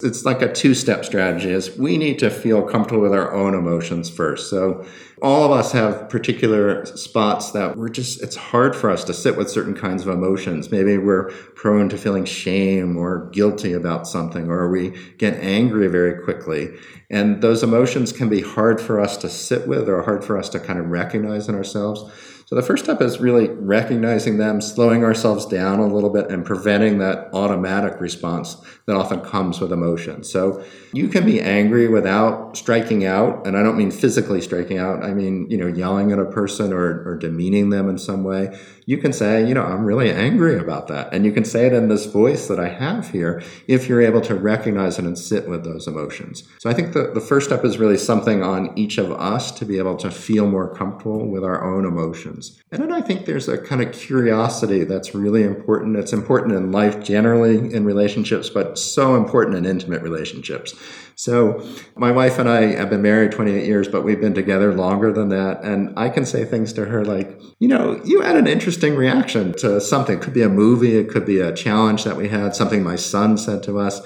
It's like a two step strategy is we need to feel comfortable with our own emotions first. So all of us have particular spots that we're just it's hard for us to sit with certain kinds of emotions. Maybe we're prone to feeling shame or guilty about something or we get angry very quickly. And those emotions can be hard for us to sit with or hard for us to kind of recognize in ourselves. So the first step is really recognizing them, slowing ourselves down a little bit, and preventing that automatic response that often comes with emotion. So you can be angry without striking out, and I don't mean physically striking out. I mean, you know, yelling at a person or, or demeaning them in some way. You can say, you know, I'm really angry about that. And you can say it in this voice that I have here if you're able to recognize it and sit with those emotions. So I think the, the first step is really something on each of us to be able to feel more comfortable with our own emotions. And then I think there's a kind of curiosity that's really important. It's important in life generally, in relationships, but so important in intimate relationships. So, my wife and I have been married 28 years, but we've been together longer than that. And I can say things to her like, you know, you had an interesting reaction to something. It could be a movie, it could be a challenge that we had, something my son said to us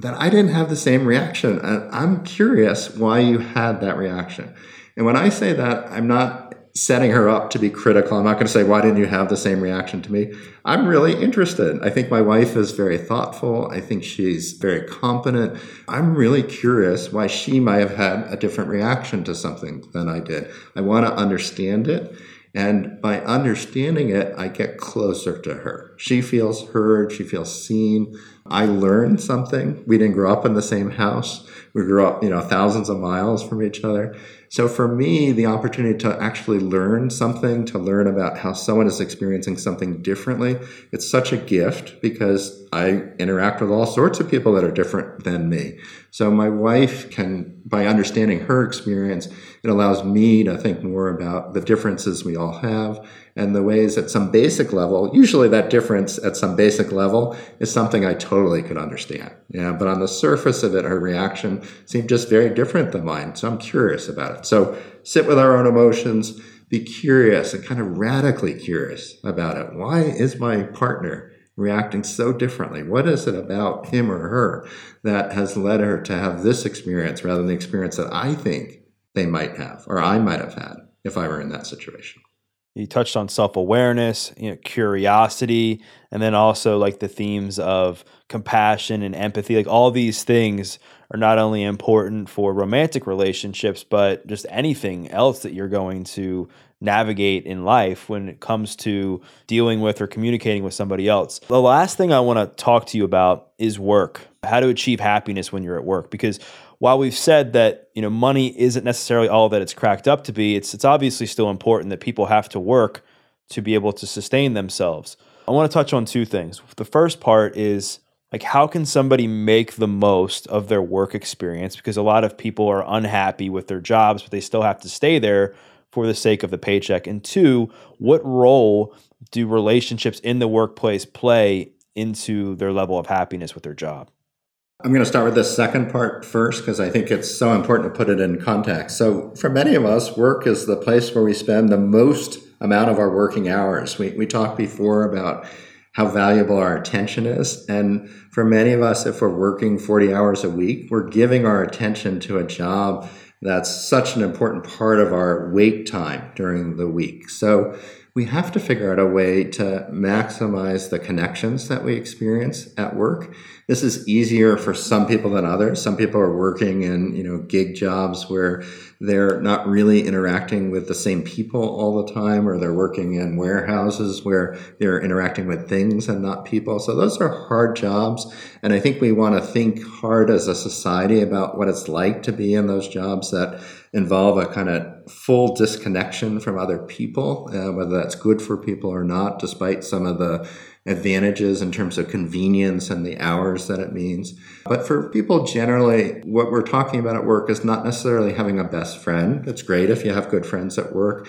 that I didn't have the same reaction. I'm curious why you had that reaction. And when I say that, I'm not setting her up to be critical. I'm not going to say, why didn't you have the same reaction to me? I'm really interested. I think my wife is very thoughtful. I think she's very competent. I'm really curious why she might have had a different reaction to something than I did. I want to understand it. And by understanding it, I get closer to her. She feels heard, she feels seen. I learned something. We didn't grow up in the same house. We grew up, you know, thousands of miles from each other. So for me, the opportunity to actually learn something, to learn about how someone is experiencing something differently, it's such a gift because I interact with all sorts of people that are different than me. So my wife can, by understanding her experience, it allows me to think more about the differences we all have and the ways at some basic level, usually that difference at some basic level is something I totally could understand. Yeah, but on the surface of it, her reaction seemed just very different than mine. So I'm curious about it. So sit with our own emotions, be curious and kind of radically curious about it. Why is my partner reacting so differently? What is it about him or her that has led her to have this experience rather than the experience that I think they might have or I might have had if I were in that situation? you touched on self-awareness you know curiosity and then also like the themes of compassion and empathy like all these things are not only important for romantic relationships but just anything else that you're going to navigate in life when it comes to dealing with or communicating with somebody else the last thing i want to talk to you about is work how to achieve happiness when you're at work because while we've said that you know money isn't necessarily all that it's cracked up to be, it's it's obviously still important that people have to work to be able to sustain themselves. I want to touch on two things. The first part is like how can somebody make the most of their work experience because a lot of people are unhappy with their jobs but they still have to stay there for the sake of the paycheck. And two, what role do relationships in the workplace play into their level of happiness with their job? I'm going to start with the second part first because I think it's so important to put it in context. So, for many of us, work is the place where we spend the most amount of our working hours. We, we talked before about how valuable our attention is. And for many of us, if we're working 40 hours a week, we're giving our attention to a job that's such an important part of our wait time during the week. So, we have to figure out a way to maximize the connections that we experience at work this is easier for some people than others. Some people are working in, you know, gig jobs where they're not really interacting with the same people all the time, or they're working in warehouses where they're interacting with things and not people. So those are hard jobs. And I think we want to think hard as a society about what it's like to be in those jobs that involve a kind of full disconnection from other people, uh, whether that's good for people or not, despite some of the advantages in terms of convenience and the hours that it means. But for people generally, what we're talking about at work is not necessarily having a best friend. It's great if you have good friends at work,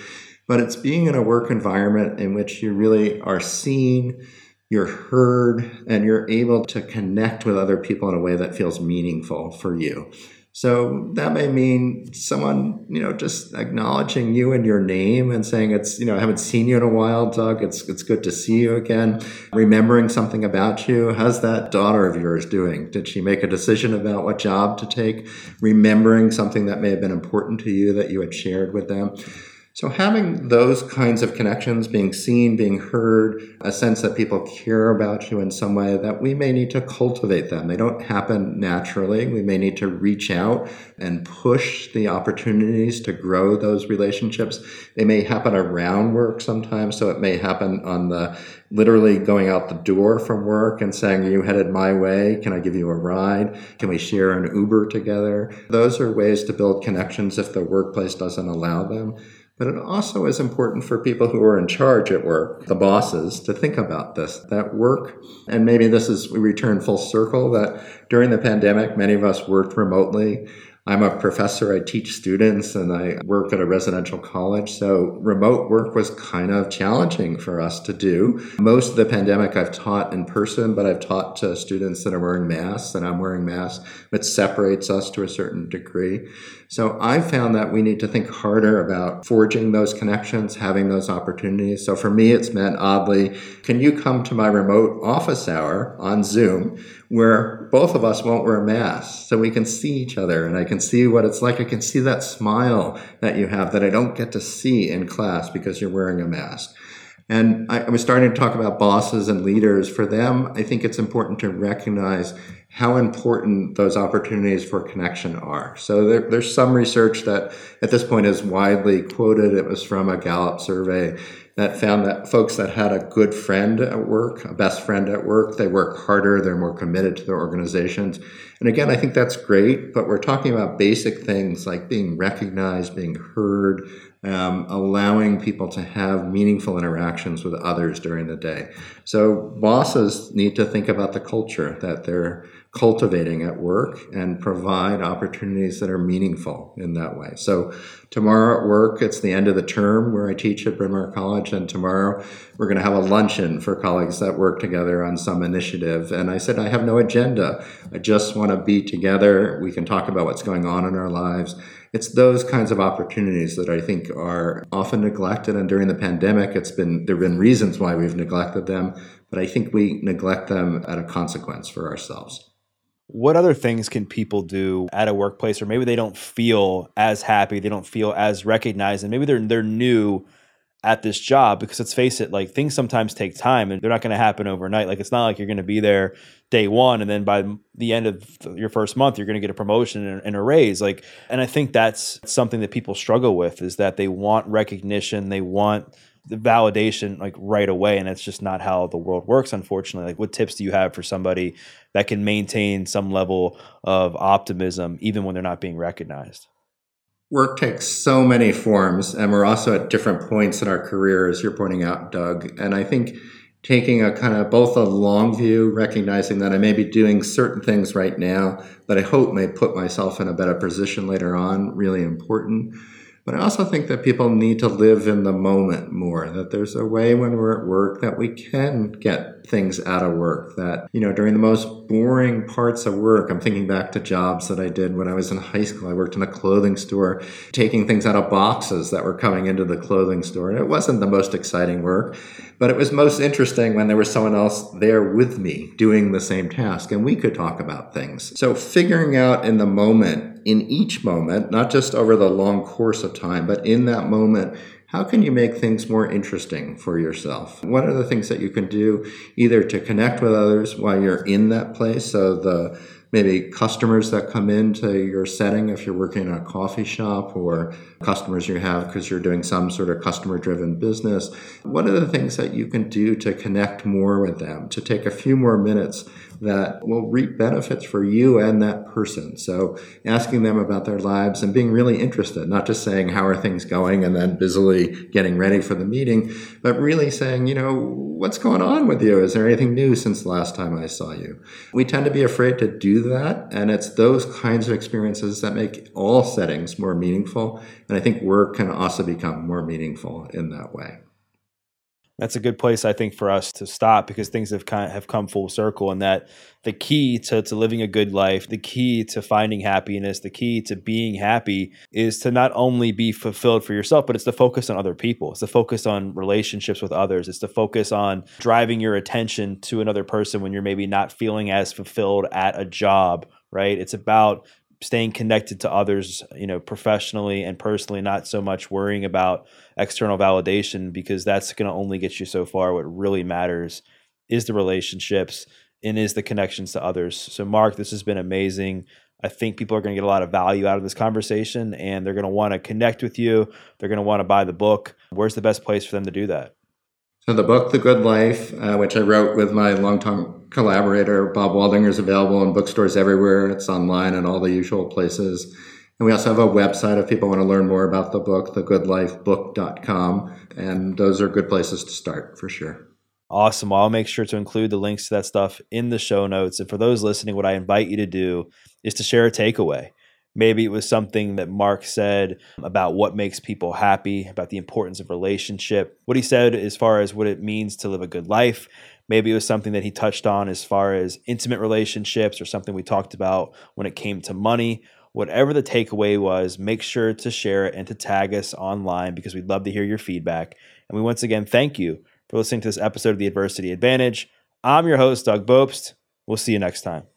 but it's being in a work environment in which you really are seen, you're heard, and you're able to connect with other people in a way that feels meaningful for you. So that may mean someone, you know, just acknowledging you and your name and saying it's, you know, I haven't seen you in a while, Doug. It's it's good to see you again. Remembering something about you. How's that daughter of yours doing? Did she make a decision about what job to take? Remembering something that may have been important to you that you had shared with them. So, having those kinds of connections, being seen, being heard, a sense that people care about you in some way, that we may need to cultivate them. They don't happen naturally. We may need to reach out and push the opportunities to grow those relationships. They may happen around work sometimes. So, it may happen on the literally going out the door from work and saying, Are You headed my way. Can I give you a ride? Can we share an Uber together? Those are ways to build connections if the workplace doesn't allow them. But it also is important for people who are in charge at work, the bosses, to think about this. That work, and maybe this is, we return full circle, that during the pandemic, many of us worked remotely. I'm a professor, I teach students, and I work at a residential college. So remote work was kind of challenging for us to do. Most of the pandemic I've taught in person, but I've taught to students that are wearing masks, and I'm wearing masks, which separates us to a certain degree. So I found that we need to think harder about forging those connections, having those opportunities. So for me, it's meant oddly, can you come to my remote office hour on Zoom where both of us won't wear masks so we can see each other and I can see what it's like. I can see that smile that you have that I don't get to see in class because you're wearing a mask. And I, was starting to talk about bosses and leaders. For them, I think it's important to recognize how important those opportunities for connection are. So there, there's some research that at this point is widely quoted. It was from a Gallup survey that found that folks that had a good friend at work, a best friend at work, they work harder, they're more committed to their organizations. And again, I think that's great, but we're talking about basic things like being recognized, being heard, um, allowing people to have meaningful interactions with others during the day. So bosses need to think about the culture that they're cultivating at work and provide opportunities that are meaningful in that way. So tomorrow at work, it's the end of the term where I teach at Bryn Mawr College, and tomorrow we're going to have a luncheon for colleagues that work together on some initiative. And I said, I have no agenda. I just want to be together. We can talk about what's going on in our lives. It's those kinds of opportunities that I think are often neglected. And during the pandemic, it's been there have been reasons why we've neglected them, but I think we neglect them at a consequence for ourselves what other things can people do at a workplace or maybe they don't feel as happy they don't feel as recognized and maybe they're they're new at this job? Because let's face it like things sometimes take time and they're not going to happen overnight. Like it's not like you're going to be there day one and then by the end of your first month you're going to get a promotion and, and a raise. Like and i think that's something that people struggle with is that they want recognition they want the validation like right away and it's just not how the world works unfortunately. Like what tips do you have for somebody that can maintain some level of optimism even when they're not being recognized? Work takes so many forms and we're also at different points in our career as you're pointing out doug. And i think taking a kind of both a long view recognizing that i may be doing certain things right now that i hope may put myself in a better position later on really important but I also think that people need to live in the moment more, that there's a way when we're at work that we can get things out of work. That, you know, during the most boring parts of work, I'm thinking back to jobs that I did when I was in high school. I worked in a clothing store, taking things out of boxes that were coming into the clothing store. And it wasn't the most exciting work, but it was most interesting when there was someone else there with me doing the same task and we could talk about things. So figuring out in the moment in each moment, not just over the long course of time, but in that moment, how can you make things more interesting for yourself? What are the things that you can do either to connect with others while you're in that place? So the maybe customers that come into your setting if you're working in a coffee shop or customers you have because you're doing some sort of customer driven business. What are the things that you can do to connect more with them, to take a few more minutes that will reap benefits for you and that person. So asking them about their lives and being really interested, not just saying, how are things going? And then busily getting ready for the meeting, but really saying, you know, what's going on with you? Is there anything new since the last time I saw you? We tend to be afraid to do that. And it's those kinds of experiences that make all settings more meaningful. And I think work can also become more meaningful in that way. That's a good place, I think, for us to stop because things have kind of have come full circle, and that the key to, to living a good life, the key to finding happiness, the key to being happy is to not only be fulfilled for yourself, but it's to focus on other people. It's to focus on relationships with others. It's to focus on driving your attention to another person when you're maybe not feeling as fulfilled at a job, right? It's about staying connected to others, you know, professionally and personally, not so much worrying about external validation because that's going to only get you so far. What really matters is the relationships and is the connections to others. So, Marc, this has been amazing. I think people are going to get a lot of value out of this conversation and they're going to want to connect with you. They're going to want to buy the book. Where's the best place for them to do that? So, the book, The Good Life, uh, which I wrote with my longtime collaborator, Bob Waldinger, is available in bookstores everywhere. It's online and all the usual places. And we also have a website if people want to learn more about the book, thegoodlifebook.com. And those are good places to start for sure. Awesome. I'll make sure to include the links to that stuff in the show notes. And for those listening, what I invite you to do is to share a takeaway. Maybe it was something that Marc said about what makes people happy, about the importance of relationship, what he said as far as what it means to live a good life. Maybe it was something that he touched on as far as intimate relationships or something we talked about when it came to money. Whatever the takeaway was, make sure to share it and to tag us online because we'd love to hear your feedback. And we once again thank you for listening to this episode of The Adversity Advantage. I'm your host, Doug Bopst. We'll see you next time.